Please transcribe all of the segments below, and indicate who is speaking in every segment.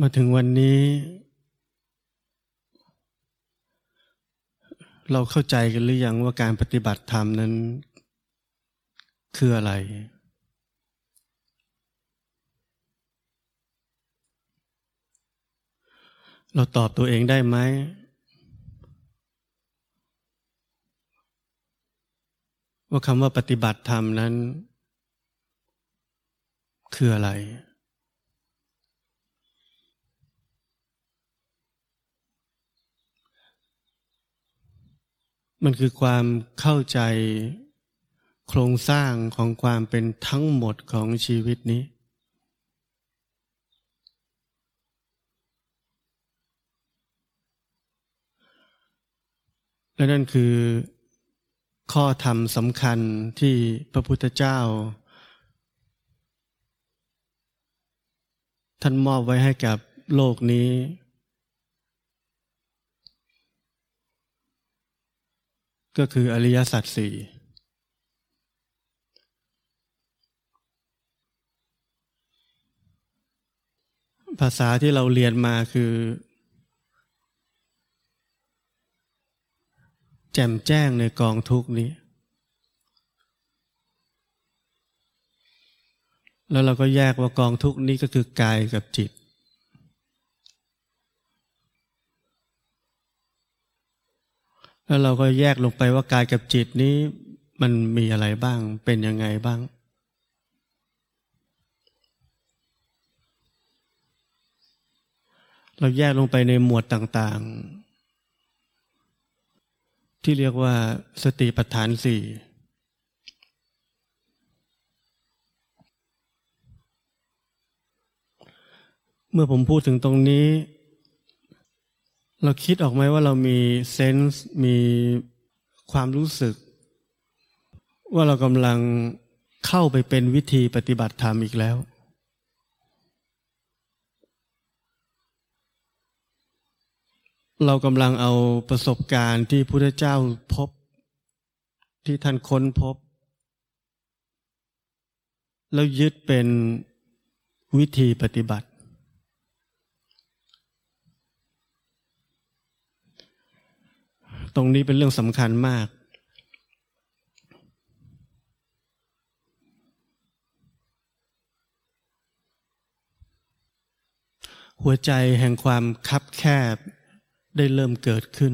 Speaker 1: มาถึงวันนี้ เราเข้าใจกันหรือยังว่าการปฏิบัติธรรมนั้น คืออะไร เราตอบตัวเองได้ไหมว่าคำว่าปฏิบัติธรรมนั้น คืออะไร มันคือความเข้าใจโครงสร้างของความเป็นทั้งหมดของชีวิตนี้ และนั่นคือข้อธรรมสำคัญที่พระพุทธเจ้า ท่านมอบไว้ให้กับโลกนี้ ก็คืออริยสัจสี่ภาษาที่เราเรียนมาคือ แจ่มแจ้งในกองทุกนี้ แล้วเราก็แยกว่ากองทุกนี้ก็คือกายกับจิต แล้วเราก็แยกลงไปว่ากายกับจิตนี้มันมีอะไรบ้าง เป็นยังไงบ้าง เราแยกลงไปในหมวดต่างๆ ที่เรียกว่าสติปัฏฐานสี่เมื่อผมพูดถึงตรงนี้ เราคิดออกไหมว่าเรามีเซนส์มีความรู้สึก ว่าเรากำลังเข้าไปเป็นวิธีปฏิบัติธรรมอีกแล้ว เรากำลังเอาประสบการณ์ที่พระเจ้าพบ ที่ท่านค้นพบ แล้วยึดเป็นวิธีปฏิบัติ ตรงนี้เป็นเรื่องสำคัญมาก หัวใจแห่งความคับแคบได้เริ่มเกิดขึ้น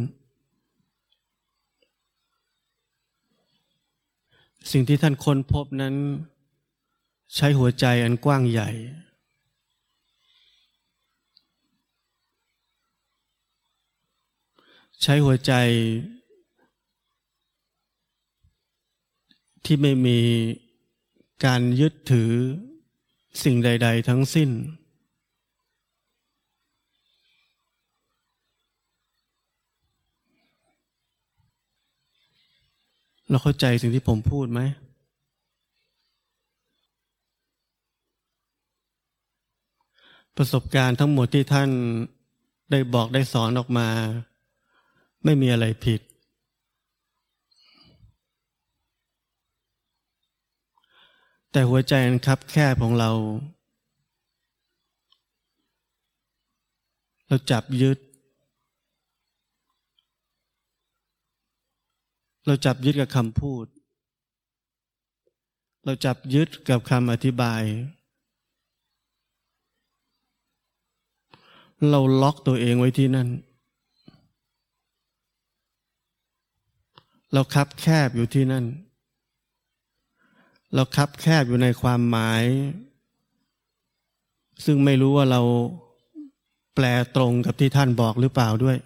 Speaker 1: สิ่งที่ท่านค้นพบนั้น ใช้หัวใจอันกว้างใหญ่ ใช้หัวใจ ที่ไม่มีการยึดถือสิ่งใด ๆ ทั้งสิ้น เราเข้าใจสิ่งที่ผมพูดไหมประสบการณ์ทั้งหมดที่ท่านได้บอกได้สอนออกมา ไม่มีอะไรผิด แต่หัวใจอันคับแคบของเรา เราจับยึด เราจับยึดกับคำพูด เราจับยึดกับคำอธิบาย เราล็อกตัวเองไว้ที่นั่น เราคับแคบอยู่ที่นั่น เราคับแคบอยู่ในความหมาย ซึ่งไม่รู้ว่าเราแปลตรงกับที่ท่านบอกหรือเปล่าด้วย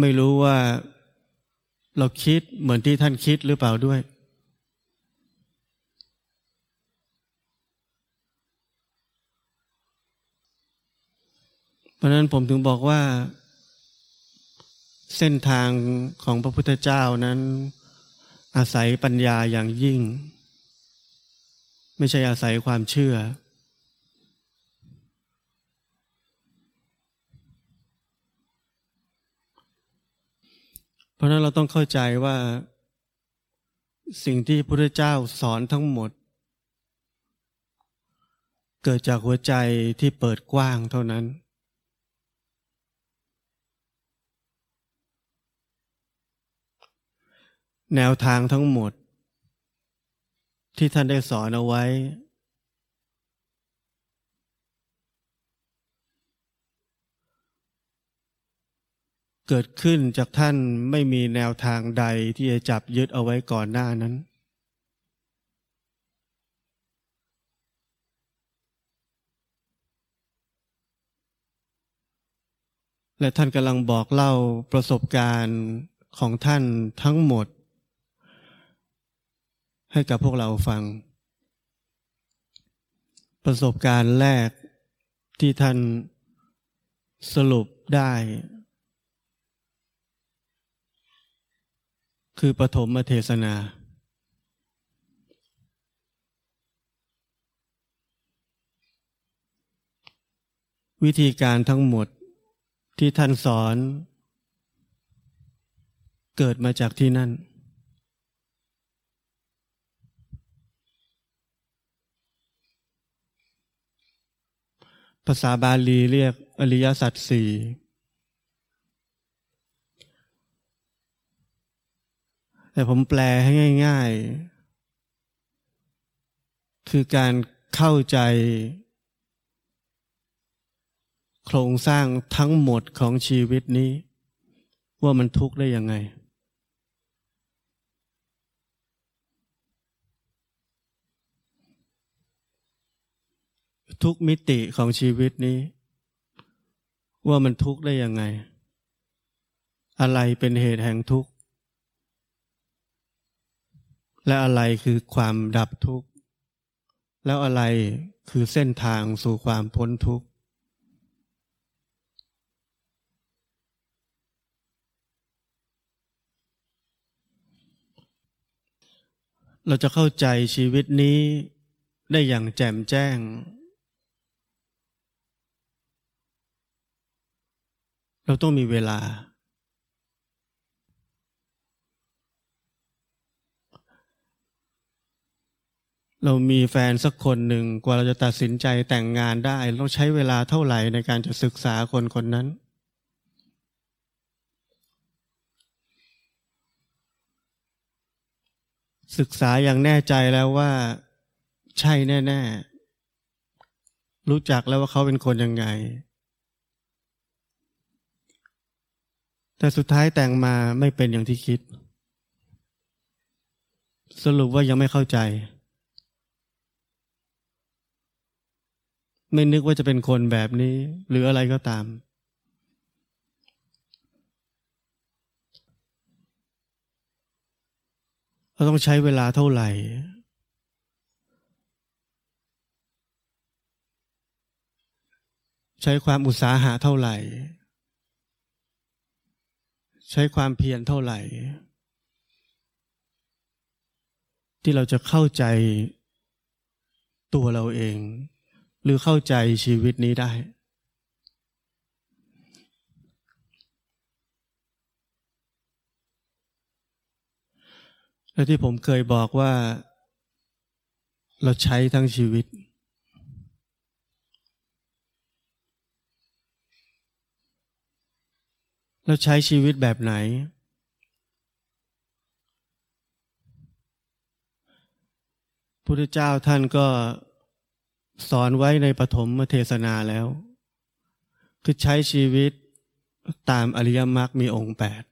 Speaker 1: ไม่รู้ว่าเราคิดเหมือนที่ท่านคิดหรือเปล่าด้วย เพราะนั้นผมถึงบอกว่า เส้นทางของพระพุทธเจ้านั้น อาศัยปัญญาอย่างยิ่ง ไม่ใช่อาศัยความเชื่อ เพราะนั้นเราต้องเข้าใจว่าสิ่งที่พระพุทธเจ้าสอนทั้งหมด เกิดจากหัวใจที่เปิดกว้างเท่านั้น แนวทางทั้งหมด ที่ท่านได้สอนเอาไว้ เกิดขึ้นจากท่านไม่มีแนวทางใดที่จะจับยึดเอาไว้ก่อนหน้านั้น และท่านกำลังบอกเล่าประสบการณ์ของท่านทั้งหมด ให้กับพวกเราฟัง ประสบการณ์แรกที่ท่านสรุปได้ คือปฐมเทศนา วิธีการทั้งหมดที่ท่านสอน เกิดมาจากที่นั่น ภาษาบาลีเรียกอริยสัจสี่แต่ผมแปลให้ง่าย ๆ คือการเข้าใจ โครงสร้างทั้งหมดของชีวิตนี้ ว่ามันทุกข์ได้ยังไง ทุกมิติของชีวิตนี้ ว่ามันทุกข์ได้ยังไง อะไรเป็นเหตุแห่งทุกข์ และอะไรคือความดับทุกข์ แล้วอะไรคือเส้นทางสู่ความพ้นทุกข์เราจะเข้าใจชีวิตนี้ได้อย่างแจ่มแจ้ง เราต้องมีเวลา เรามีแฟนสักคนหนึ่งกว่าเราจะตัดสินใจแต่งงานได้ ต้องใช้เวลาเท่าไหร่ในการจะศึกษาคนคนนั้น ศึกษาอย่างแน่ใจแล้วว่าใช่แน่ ๆ รู้จักแล้วว่าเขาเป็นคนยังไง แต่สุดท้ายแต่งมาไม่เป็นอย่างที่คิด สรุปว่ายังไม่เข้าใจ ไม่นึกว่าจะเป็นคนแบบนี้ หรืออะไรก็ตาม เราต้องใช้เวลาเท่าไหร่ ใช้ความอุตสาหะเท่าไหร่ ใช้ความเพียรเท่าไหร่ ที่เราจะเข้าใจตัวเราเอง หรือเข้าใจชีวิตนี้ได้ และที่ผมเคยบอกว่า เราใช้ทั้งชีวิต เราใช้ชีวิตแบบไหน พุทธเจ้าท่านก็สอนไว้ในปฐมเทศนาแล้ว คือใช้ชีวิตตามอริยมรรคมีองค์แปด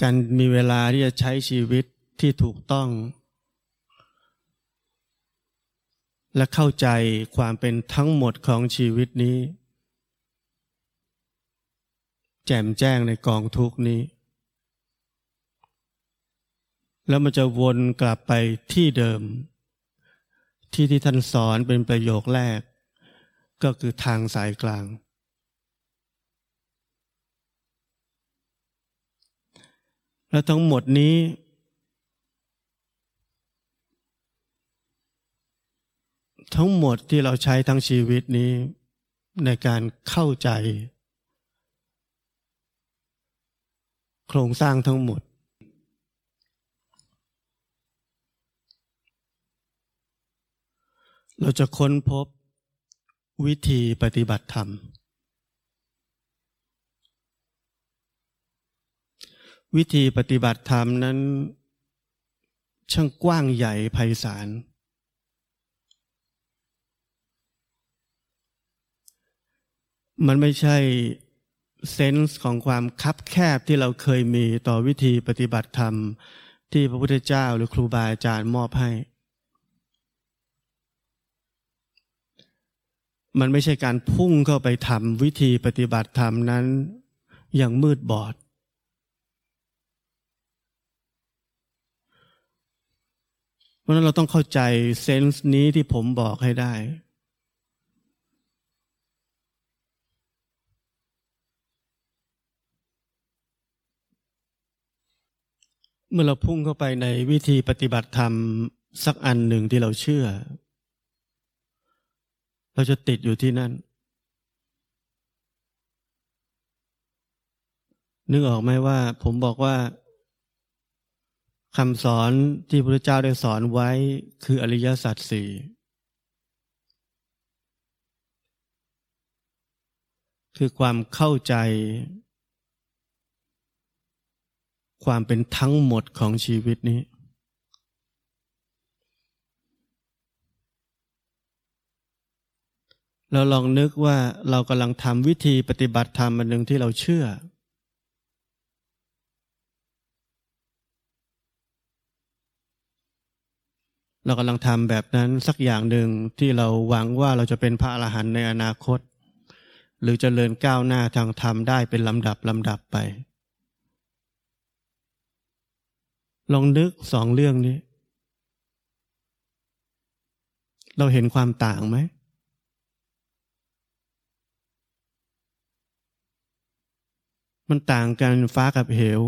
Speaker 1: การมีเวลาที่จะใช้ชีวิตที่ถูกต้อง และเข้าใจความเป็นทั้งหมดของชีวิตนี้ แจ่มแจ้งในกองทุกนี้ แล้วมันจะวนกลับไปที่เดิม ที่ที่ท่านสอนเป็นประโยคแรก ก็คือทางสายกลาง และทั้งหมดนี้ ทั้งหมดที่เราใช้ทั้งชีวิตนี้ ในการเข้าใจ โครงสร้างทั้งหมด เราจะค้นพบวิธีปฏิบัติธรรม วิธีปฏิบัติธรรมนั้น ช่างกว้างใหญ่ไพศาล มันไม่ใช่เซนส์ของความคับแคบที่เราเคยมีต่อวิธีปฏิบัติธรรม ที่พระพุทธเจ้าหรือครูบาอาจารย์มอบให้ มันไม่ใช่การพุ่งเข้าไปทำวิธีปฏิบัติธรรมนั้นอย่างมืดบอด เพราะนั้นเราต้องเข้าใจเซนส์นี้ที่ผมบอกให้ได้ เมื่อเราพุ่งเข้าไปในวิธีปฏิบัติธรรมสักอันหนึ่งที่เราเชื่อ เราจะติดอยู่ที่นั่น นึกออกไหมว่า ผมบอกว่าคำสอนที่พระเจ้าได้สอนไว้คืออริยสัจสี่คือความเข้าใจ ความเป็นทั้งหมดของชีวิตนี้ เราลองนึกว่าเรากำลังทำวิธีปฏิบัติธรรมอันหนึ่งที่เราเชื่อ เรากำลังทำแบบนั้นสักอย่างหนึ่งที่เราหวังว่าเราจะเป็นพระอรหันต์ในอนาคต หรือจเจริญก้าวหน้าทางธรรมได้เป็นลำดับลำดับไป ลองนึกสองเรื่องนี้ เราเห็นความต่างไหม มันต่างกันฟ้ากับเหว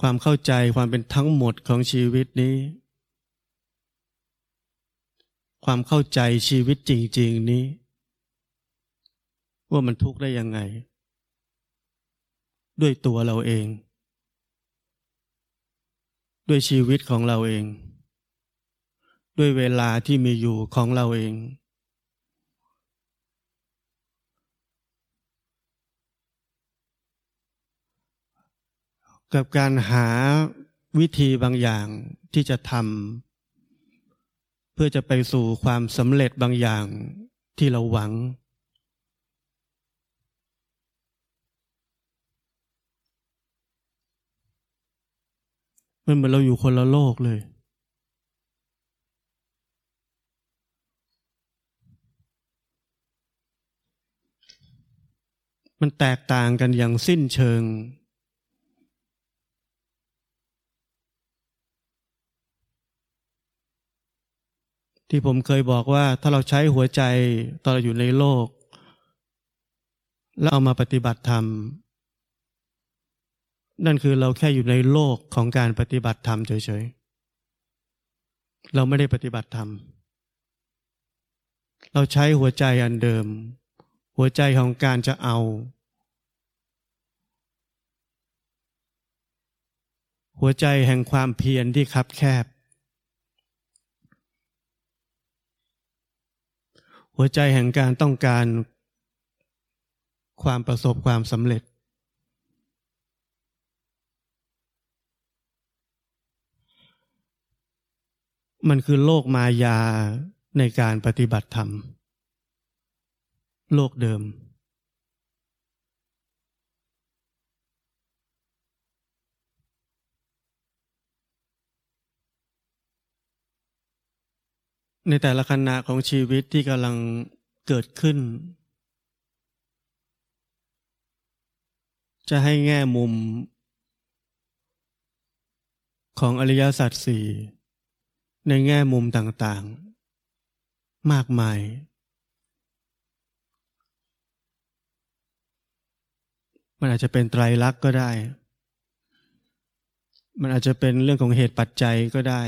Speaker 1: ความเข้าใจความเป็นทั้งหมดของชีวิตนี้ ความเข้าใจชีวิตจริง ๆ นี้ ว่ามันทุกข์ได้ยังไง ด้วยตัวเราเอง ด้วยชีวิตของเราเอง ด้วยเวลาที่มีอยู่ของเราเอง กับการหาวิธีบางอย่างที่จะทำ เพื่อจะไปสู่ความสำเร็จบางอย่างที่เราหวัง มันเหมือนเราอยู่คนละโลกเลย มันแตกต่างกันอย่างสิ้นเชิง ที่ผมเคยบอกว่าถ้าเราใช้หัวใจตอนเราอยู่ในโลก แล้วเอามาปฏิบัติธรรม นั่นคือเราแค่อยู่ในโลกของการปฏิบัติธรรมเฉยๆ เราไม่ได้ปฏิบัติธรรม เราใช้หัวใจอันเดิม หัวใจของการจะเอา หัวใจแห่งความเพียรที่คับแคบ หัวใจแห่งการต้องการความประสบความสำเร็จ มันคือโลกมายาในการปฏิบัติธรรม โลกเดิม ในแต่ละขณะของชีวิตที่กำลังเกิดขึ้น จะให้แง่มุม ของอริยสัจสี่ในแง่มุมต่างๆ มากมาย มันอาจจะเป็นไตรลักษณ์ก็ได้ มันอาจจะเป็นเรื่องของเหตุปัจจัยก็ได้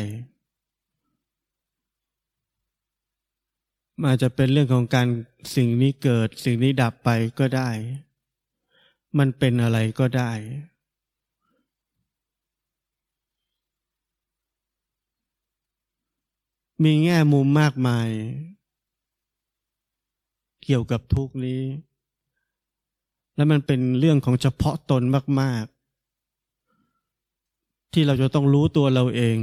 Speaker 1: มัน อาจจะเป็นเรื่องของการสิ่งนี้เกิด สิ่งนี้ดับไปก็ได้ มันเป็นอะไรก็ได้ มีแง่มุมมากมาย เกี่ยวกับทุกนี้ และมันเป็นเรื่องของเฉพาะตนมาก ๆ ที่เราจะต้องรู้ตัวเราเอง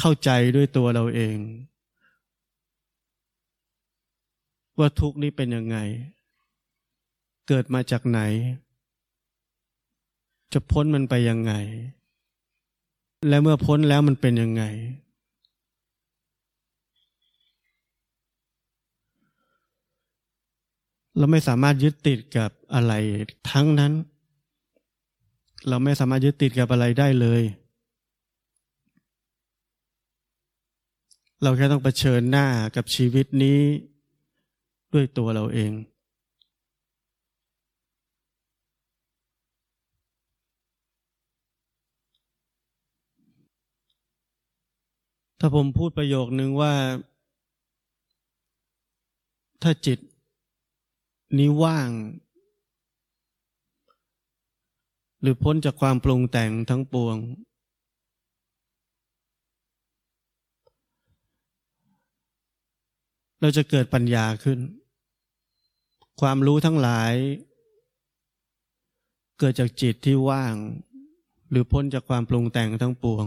Speaker 1: เข้าใจด้วยตัวเราเอง ว่าทุกนี้เป็นยังไง เกิดมาจากไหน จะพ้นมันไปยังไง และเมื่อพ้นแล้วมันเป็นยังไง เราไม่สามารถยึดติดกับอะไรทั้งนั้น เราไม่สามารถยึดติดกับอะไรได้เลยเราแค่ต้องเผชิญหน้ากับชีวิตนี้ ด้วยตัวเราเอง ถ้าผมพูดประโยคนึงว่า ถ้าจิตนี้ว่าง หรือพ้นจากความปรุงแต่งทั้งปวง เราจะเกิดปัญญาขึ้น ความรู้ทั้งหลาย เกิดจากจิตที่ว่าง หรือพ้นจากความปรุงแต่งทั้งปวง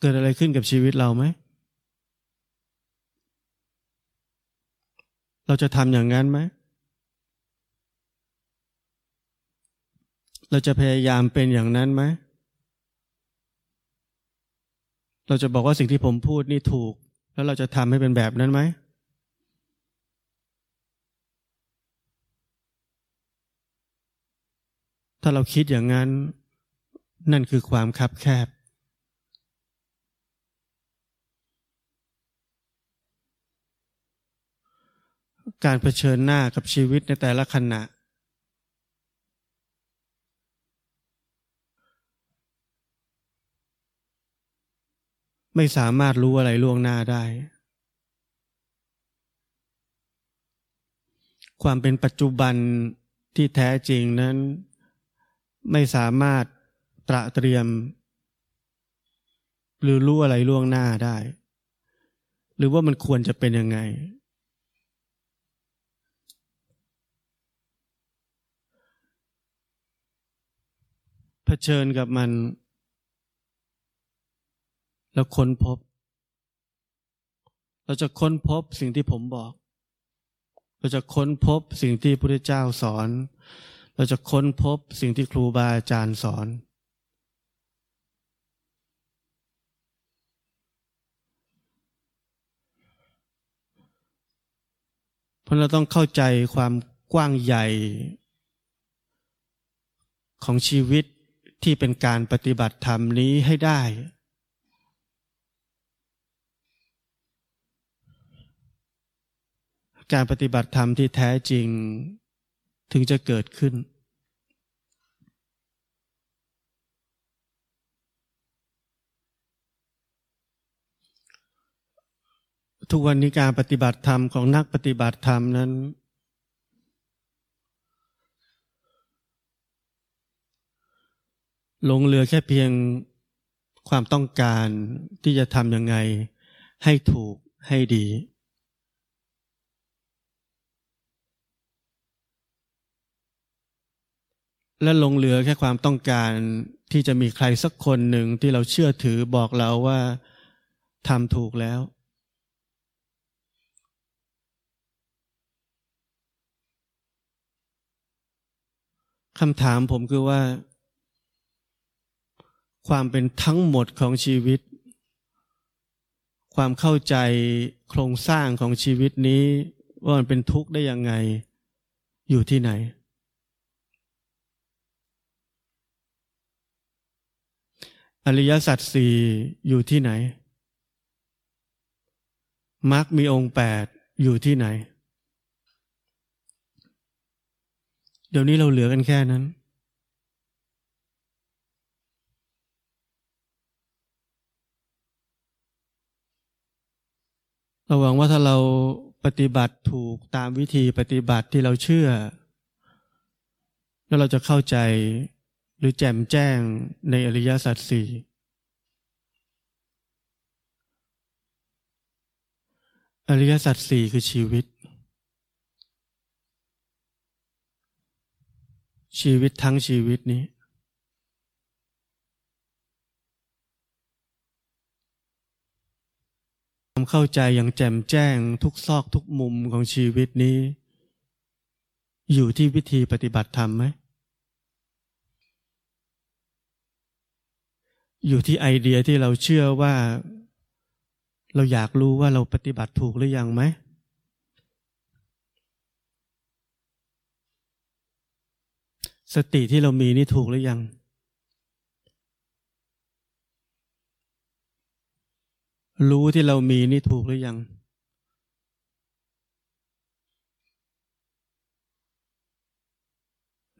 Speaker 1: เกิดอะไรขึ้นกับชีวิตเราไหม เราจะทำอย่างนั้นไหมเราจะพยายามเป็นอย่างนั้นไหม เราจะบอกว่าสิ่งที่ผมพูดนี่ถูก แล้วเราจะทำให้เป็นแบบนั้นไหมถ้าเราคิดอย่างนั้น นั่นคือความคับแคบ การเผชิญหน้ากับชีวิตในแต่ละขณะ ไม่สามารถรู้อะไรล่วงหน้าได้ ความเป็นปัจจุบันที่แท้จริงนั้น ไม่สามารถตระเตรียม หรือรู้อะไรล่วงหน้าได้ หรือว่ามันควรจะเป็นยังไง เผชิญกับมัน แล้วค้นพบ เราจะค้นพบสิ่งที่ผมบอก เราจะค้นพบสิ่งที่พระเจ้าสอน เราจะค้นพบสิ่งที่ครูบาอาจารย์สอน เพราะเราต้องเข้าใจความกว้างใหญ่ของชีวิตที่เป็นการปฏิบัติธรรมนี้ให้ได้ การปฏิบัติธรรมที่แท้จริงถึงจะเกิดขึ้น ทุกวันนี้การปฏิบัติธรรมของนักปฏิบัติธรรมนั้น ลงเรือแค่เพียงความต้องการที่จะทำยังไงให้ถูกให้ดี และลงเหลือแค่ความต้องการที่จะมีใครสักคนหนึ่งที่เราเชื่อถือบอกเราว่าทำถูกแล้ว คำถามผมคือว่า ความเป็นทั้งหมดของชีวิต ความเข้าใจโครงสร้างของชีวิตนี้ ว่ามันเป็นทุกข์ได้ยังไง อยู่ที่ไหน อริยสัจสี่อยู่ที่ไหนมรรคมีองค์แปดอยู่ที่ไหน เดี๋ยวนี้เราเหลือกันแค่นั้น เราหวังว่าถ้าเราปฏิบัติถูกตามวิธีปฏิบัติที่เราเชื่อ แล้วเราจะเข้าใจ รือแจ่มแจ้งในอริยสัจสี่อริยสัจสี่คือชีวิต ชีวิตทั้งชีวิตนี้ ความเข้าใจอย่างแจ่มแจ้งทุกซอกทุกมุมของชีวิตนี้ อยู่ที่วิธีปฏิบัติธรรมไหม อยู่ที่ไอเดียที่เราเชื่อว่า เราอยากรู้ว่าเราปฏิบัติถูกหรือยังไหมสติที่เรามีนี่ถูกหรือยัง รู้ที่เรามีนี่ถูกหรือยัง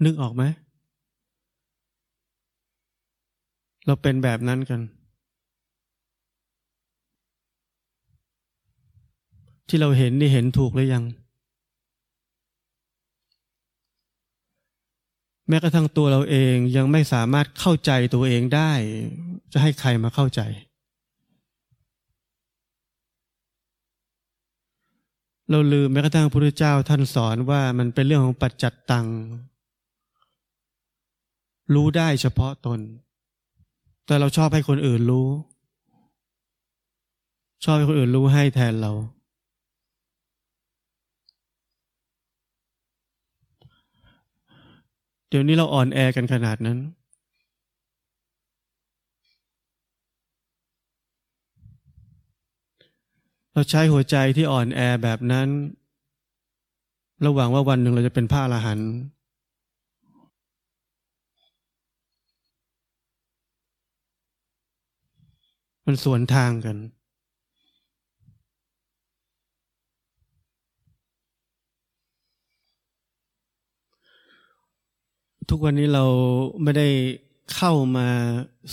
Speaker 1: นึกออกไหม เราเป็นแบบนั้นกัน ที่เราเห็นนี่เห็นถูกหรือยัง แม้กระทั่งตัวเราเองยังไม่สามารถเข้าใจตัวเองได้ จะให้ใครมาเข้าใจ เราลืมแม้กระทั่งพระพุทธเจ้าท่านสอนว่ามันเป็นเรื่องของปัจจัตตัง รู้ได้เฉพาะตน แต่เราชอบให้คนอื่นรู้ ชอบให้คนอื่นรู้ให้แทนเรา เดี๋ยวนี้เราอ่อนแอกันขนาดนั้น เราใช้หัวใจที่อ่อนแอแบบนั้น ระหวังว่าวันหนึ่งเราจะเป็นพระอรหันต์ มันสวนทางกัน ทุกวันนี้เราไม่ได้เข้ามา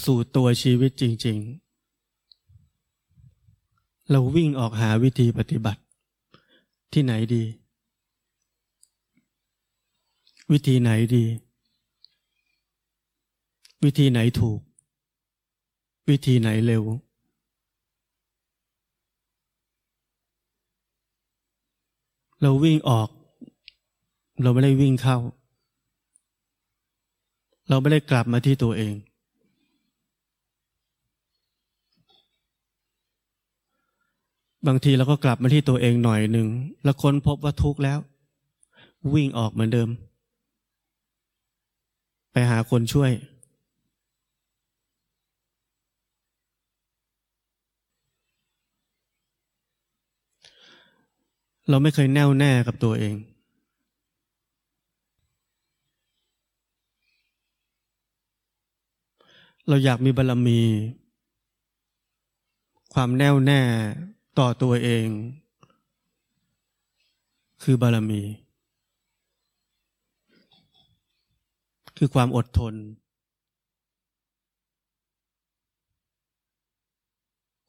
Speaker 1: สู่ตัวชีวิตจริง ๆ เราวิ่งออกหาวิธีปฏิบัติที่ไหนดี วิธีไหนดี วิธีไหนถูก วิธีไหนเร็ว เราวิ่งออก เราไม่ได้วิ่งเข้า เราไม่ได้กลับมาที่ตัวเอง บางทีเราก็กลับมาที่ตัวเองหน่อยหนึ่งแล้วค้นพบว่าทุกข์แล้ว วิ่งออกเหมือนเดิม ไปหาคนช่วย เราไม่เคยแน่วแน่กับตัวเอง เราอยากมีบารรมี ความแน่วแน่ต่อตัวเอง คือบารมี คือความอดทน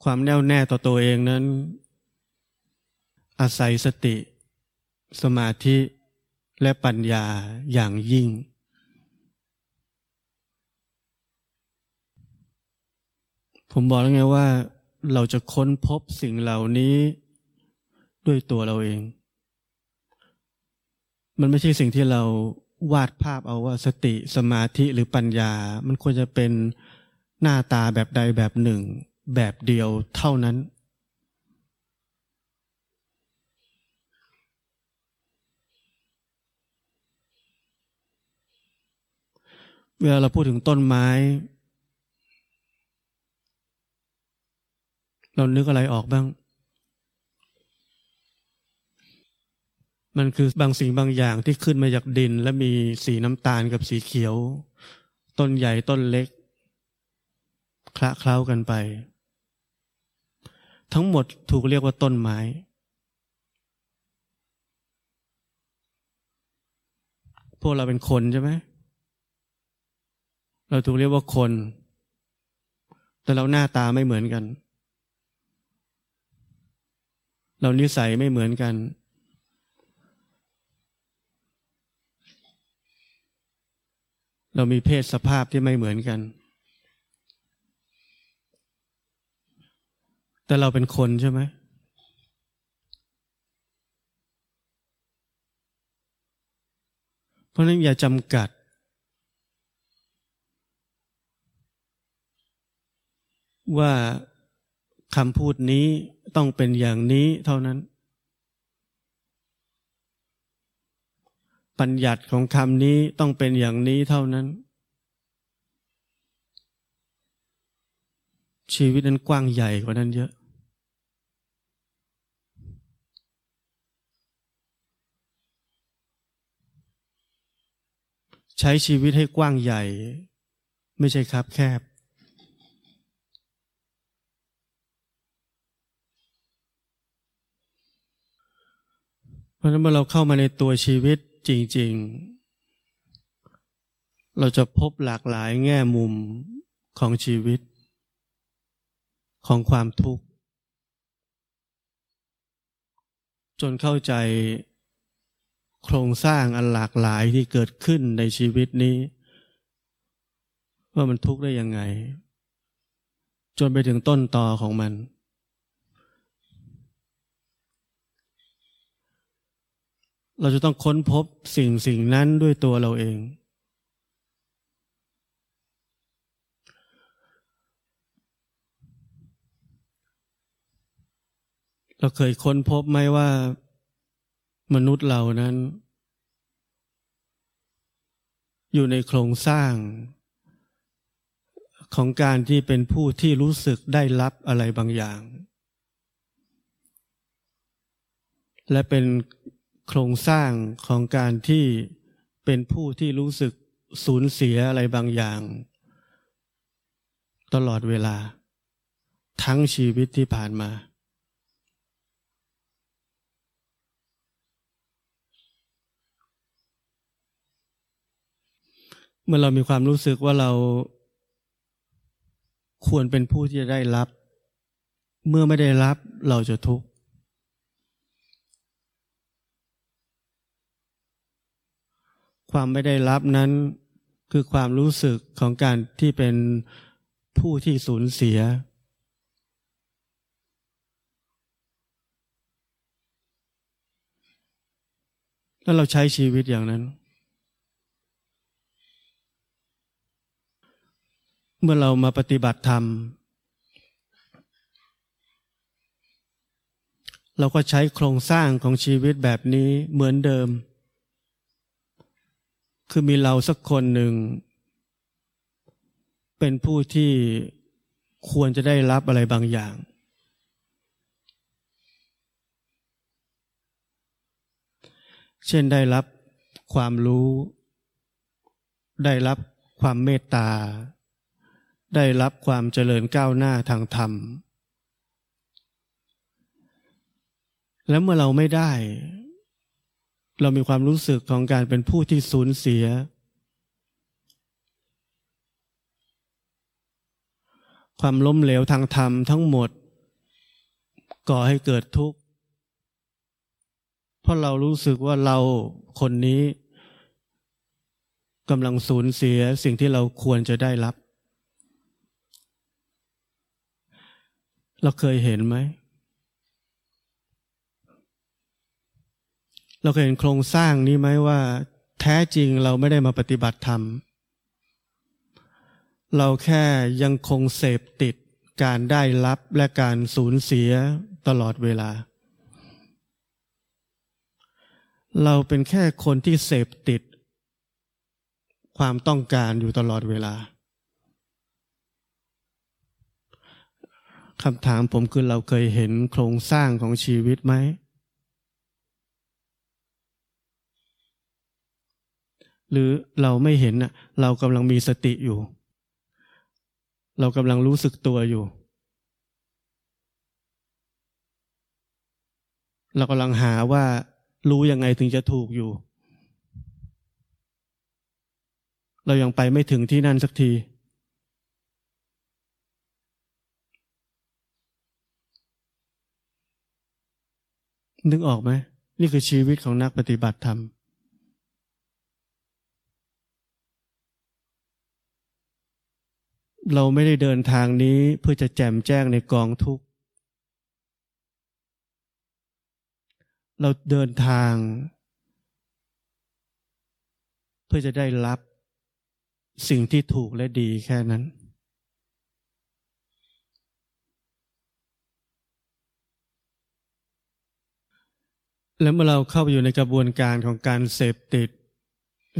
Speaker 1: ความแน่วแน่ต่อตัวเองนั้น อาศัยสติ สมาธิและปัญญาอย่างยิ่ง ผมบอกแล้วไงว่าเราจะค้นพบสิ่งเหล่านี้ด้วยตัวเราเอง มันไม่ใช่สิ่งที่เราวาดภาพเอาว่าสติสมาธิหรือปัญญา มันควรจะเป็นหน้าตาแบบใดแบบหนึ่ง แบบเดียวเท่านั้น เวลาเราพูดถึงต้นไม้ เรานึกอะไรออกบ้าง มันคือบางสิ่งบางอย่างที่ขึ้นมาจากดิน และมีสีน้ำตาลกับสีเขียว ต้นใหญ่ต้นเล็ก คละเคล้ากันไป ทั้งหมดถูกเรียกว่าต้นไม้พวกเราเป็นคนใช่ไหม เราถูกเรียกว่าคน แต่เราหน้าตาไม่เหมือนกัน เรานิสัยไม่เหมือนกัน เรามีเพศสภาพที่ไม่เหมือนกัน แต่เราเป็นคนใช่ไหมเพราะนั้นอย่าจำกัด ว่าคำพูดนี้ต้องเป็นอย่างนี้เท่านั้น ปัญญัติของคำนี้ต้องเป็นอย่างนี้เท่านั้น ชีวิตนั้นกว้างใหญ่กว่านั้นเยอะ ใช้ชีวิตให้กว้างใหญ่ ไม่ใช่ครับแคบ เพราะนั้นเมื่อเราเข้ามาในตัวชีวิตจริง ๆ เราจะพบหลากหลายแง่มุมของชีวิต ของความทุกข์ จนเข้าใจโครงสร้างอันหลากหลายที่เกิดขึ้นในชีวิตนี้ ว่ามันทุกข์ได้ยังไง จนไปถึงต้นตอของมัน เราจะต้องค้นพบสิ่งสิ่งนั้นด้วยตัวเราเอง เราเคยค้นพบไหมว่ามนุษย์เรานั้น อยู่ในโครงสร้างของการที่เป็นผู้ที่รู้สึกได้รับอะไรบางอย่าง และเป็น โครงสร้างของการที่เป็นผู้ที่รู้สึกสูญเสียอะไรบางอย่าง ตลอดเวลา ทั้งชีวิตที่ผ่านมา เมื่อเรามีความรู้สึกว่าเราควรเป็นผู้ที่จะได้รับ เมื่อไม่ได้รับเราจะทุกข์ ความไม่ได้รับนั้นคือความรู้สึกของการที่เป็นผู้ที่สูญเสีย แล้วเราใช้ชีวิตอย่างนั้น เมื่อเรามาปฏิบัติธรรม เราก็ใช้โครงสร้างของชีวิตแบบนี้เหมือนเดิม คือมีเราสักคนหนึ่ง เป็นผู้ที่ควรจะได้รับอะไรบางอย่าง เช่นได้รับความรู้ ได้รับความเมตตา ได้รับความเจริญก้าวหน้าทางธรรม แล้วเมื่อเราไม่ได้ เรามีความรู้สึกของการเป็นผู้ที่สูญเสีย ความล้มเหลวทางธรรมทั้งหมด ก่อให้เกิดทุกข์ เพราะเรารู้สึกว่าเราคนนี้กำลังสูญเสียสิ่งที่เราควรจะได้รับ เราเคยเห็นไหม เราเคยเห็นโครงสร้างนี้ไหมว่า แท้จริงเราไม่ได้มาปฏิบัติธรรม เราแค่ยังคงเสพติดการได้รับและการสูญเสียตลอดเวลา เราเป็นแค่คนที่เสพติด ความต้องการอยู่ตลอดเวลาคำถามผมคือเราเคยเห็นโครงสร้างของชีวิตไหม หรือเราไม่เห็นน่ะเรากำลังมีสติอยู่ เรากำลังรู้สึกตัวอยู่ เรากำลังหาว่ารู้ยังไงถึงจะถูกอยู่ เรายังไปไม่ถึงที่นั่นสักที นึกออกไหม นี่คือชีวิตของนักปฏิบัติธรรม เราไม่ได้เดินทางนี้เพื่อจะแจมแจ้งในกองทุกข์ เราเดินทาง เพื่อจะได้รับสิ่งที่ถูกและดีแค่นั้น แล้วเมื่อเราเข้าไปอยู่ในกระบวนการของการเสพติด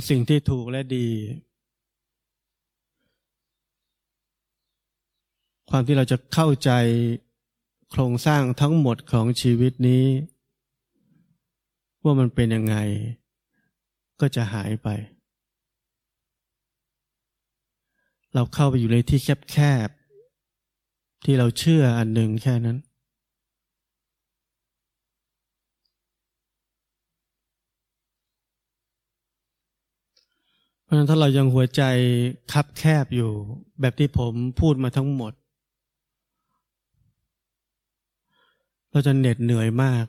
Speaker 1: สิ่งที่ถูกและดี ความที่เราจะเข้าใจโครงสร้างทั้งหมดของชีวิตนี้ ว่ามันเป็นยังไง ก็จะหายไป เราเข้าไปอยู่ในที่แคบๆ ที่เราเชื่ออันหนึ่งแค่นั้น เพราะนั้นถ้าเรายังหัวใจคับแคบอยู่แบบที่ผมพูดมาทั้งหมด เราจะเหน็ดเหนื่อยมาก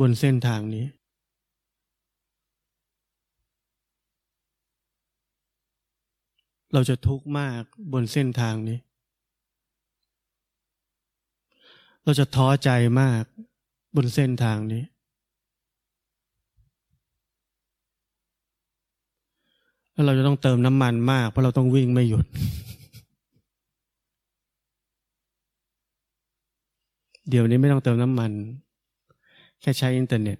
Speaker 1: บนเส้นทางนี้ เราจะทุกข์มากบนเส้นทางนี้ เราจะท้อใจมากบนเส้นทางนี้ แล้วเราจะต้องเติมน้ำมันมากเพราะเราต้องวิ่งไม่หยุด เดี๋ยวนี้ไม่ต้องเติมน้ำมัน แค่ใช้อินเทอร์เน็ต